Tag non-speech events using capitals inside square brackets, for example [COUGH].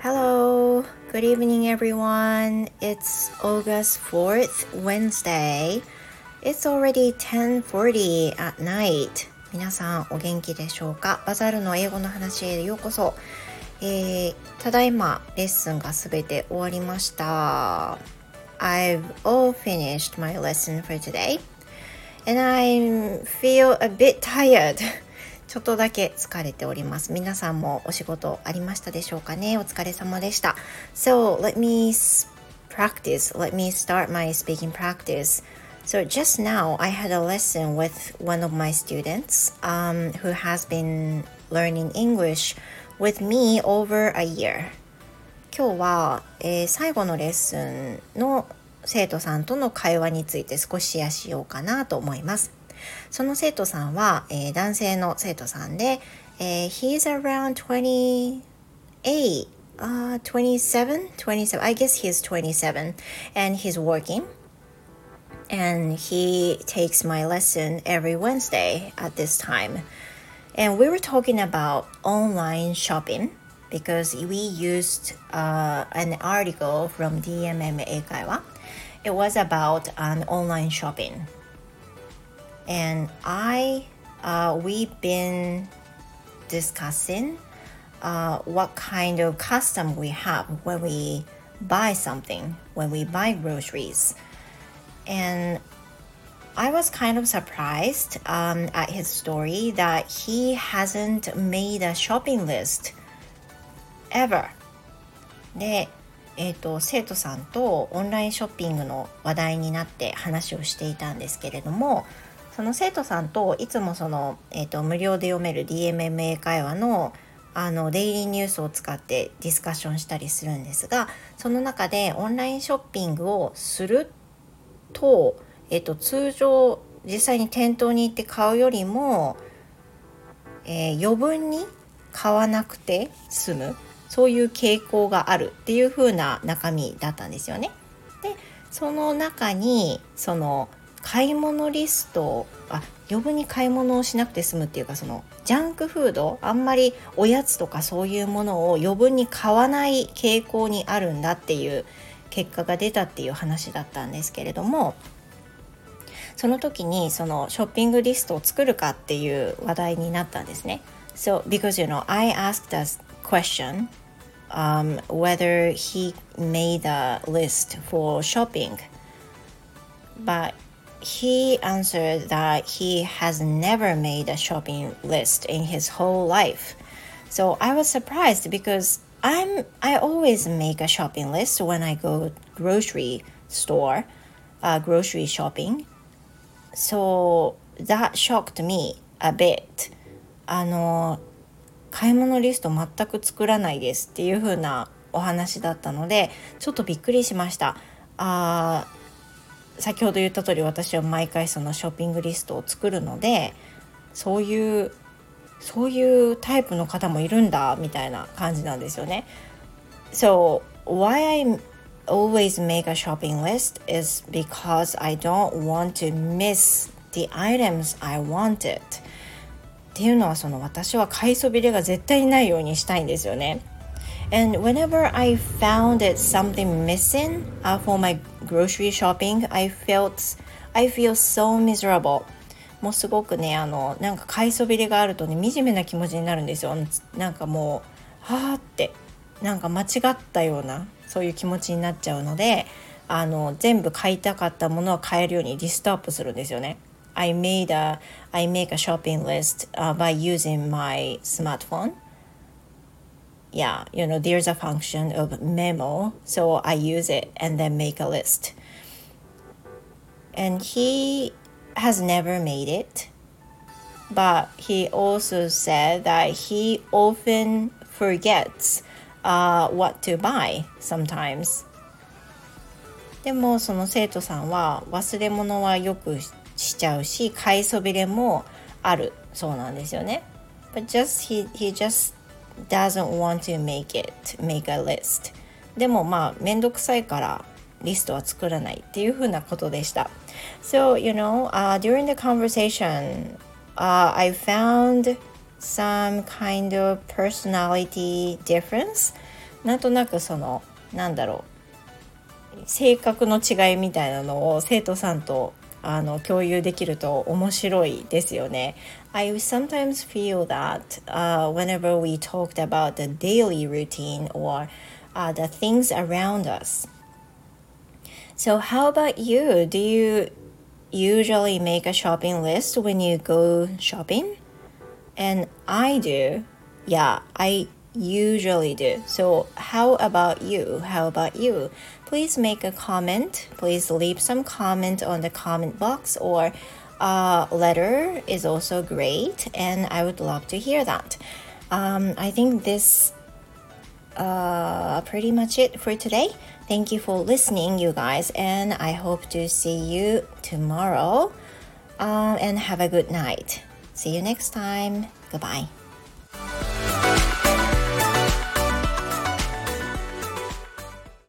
Hello, good evening everyone. It's August 4th, Wednesday. It's already 10:40 at night. 皆さんお元気でしょうかバザールの英語の話へようこそ。えー、ただいまレッスンがすべて終わりました。I've all finished my lesson for today and I feel a bit tired [LAUGHS] ちょっとだけ疲れております皆さんもお仕事ありましたでしょうかねお疲れ様でした So let me practice let me start my speaking practice So just now I had a lesson with one of my students um, who has been learning English with me over a year 今日は、えー、最後のレッスンの 生徒さんとの会話について少しシェアしようかなと思います。その生徒さんは、えー、男性の生徒さんで、えー、He's around 28 uh, 27 27 I guess he's 27 and he's working and he takes my lesson every Wednesday at this time and we were talking about online shopping because we used uh, an article from DMM 英会話 it was about an online shopping. And I uh, we've been discussing uh, what kind of custom we have when we buy something when we buy groceries. And I was kind of surprised um, at his story that he hasn't made a shopping list ever. で、えーと、生徒さんとオンラインショッピングの話題になって話をしていたんですけれどもその生徒さんといつもその、えーと、無料で読める DMMA 会話のあのデイリーニュースを使ってディスカッションしたりするんですがその中でオンラインショッピングをすると,、えーと通常実際に店頭に行って買うよりも、えー、余分に買わなくて済む。そういう傾向があるっていう風な中身だったんですよね。でその中にその買い物リストあ余分に買い物をしなくて済むっていうかそのジャンクフードあんまりおやつとかそういうものを余分に買わない傾向にあるんだっていう結果が出たっていう話だったんですけれどもその時にそのショッピングリストを作るかっていう話題になったんですね。So because you know I asked a question um, whether he made a list for shopping. But he answered that he has never made a shopping list in his whole life. So I was surprised because I'm I always make a shopping list when I go grocery store, uh, grocery shopping. So that shocked me a bit. あの買い物リスト全く作らないですっていう風なお話だったのでちょっとびっくりしましたあー先ほど言った通り私は毎回そのショッピングリストを作るのでそういうそういうタイプの方もいるんだみたいな感じなんですよね。So why I always make a shopping list is because I don't want to miss the items I wanted. っていうのはその私は買いそびれが絶対にないようにしたいんですよね。And whenever I found it something missing、uh, for my grocery shopping, I felt I feel so miserable. もうすごくねあのなんか買いそびれがあるとね惨めな気持ちになるんですよ。なんかもうはあってなんか間違ったようなそういう気持ちになっちゃうのであの全部買いたかったものは買えるようにリストアップするんですよね。I made a I make a shopping list uh, by using my smartphone. Yeah, you know, there's a function of memo, so I use it and then make a list. And he has never made it, but he also said that he often forgets uh, what to buy sometimes. でもその生徒さんは忘れ物はよくし しちゃうし買いそびれもあるそうなんですよね。But just he, he just doesn't want to make it, make a list. でもまあめんどくさいからリストは作らないっていうふうなことでした。So, you know, uh, during the conversation, uh, I found some kind of personality difference なんとなくそのなんだろう性格の違いみたいなのを生徒さんとあの共有できると面白いですよね。I sometimes feel that、uh, whenever we talked about the daily routine or、uh, the things around us. So how about you? Do you usually make a shopping list when you go shopping? And I do. Yeah, I usually do. So, how about you? How about you? Please make a comment. Please leave some comment on the comment box or a letter is also great, and I would love to hear that. Um, I think this uh, pretty much it for today. Thank you for listening, you guys, and I hope to see you tomorrow. Um, and have a good night. See you next time. Goodbye.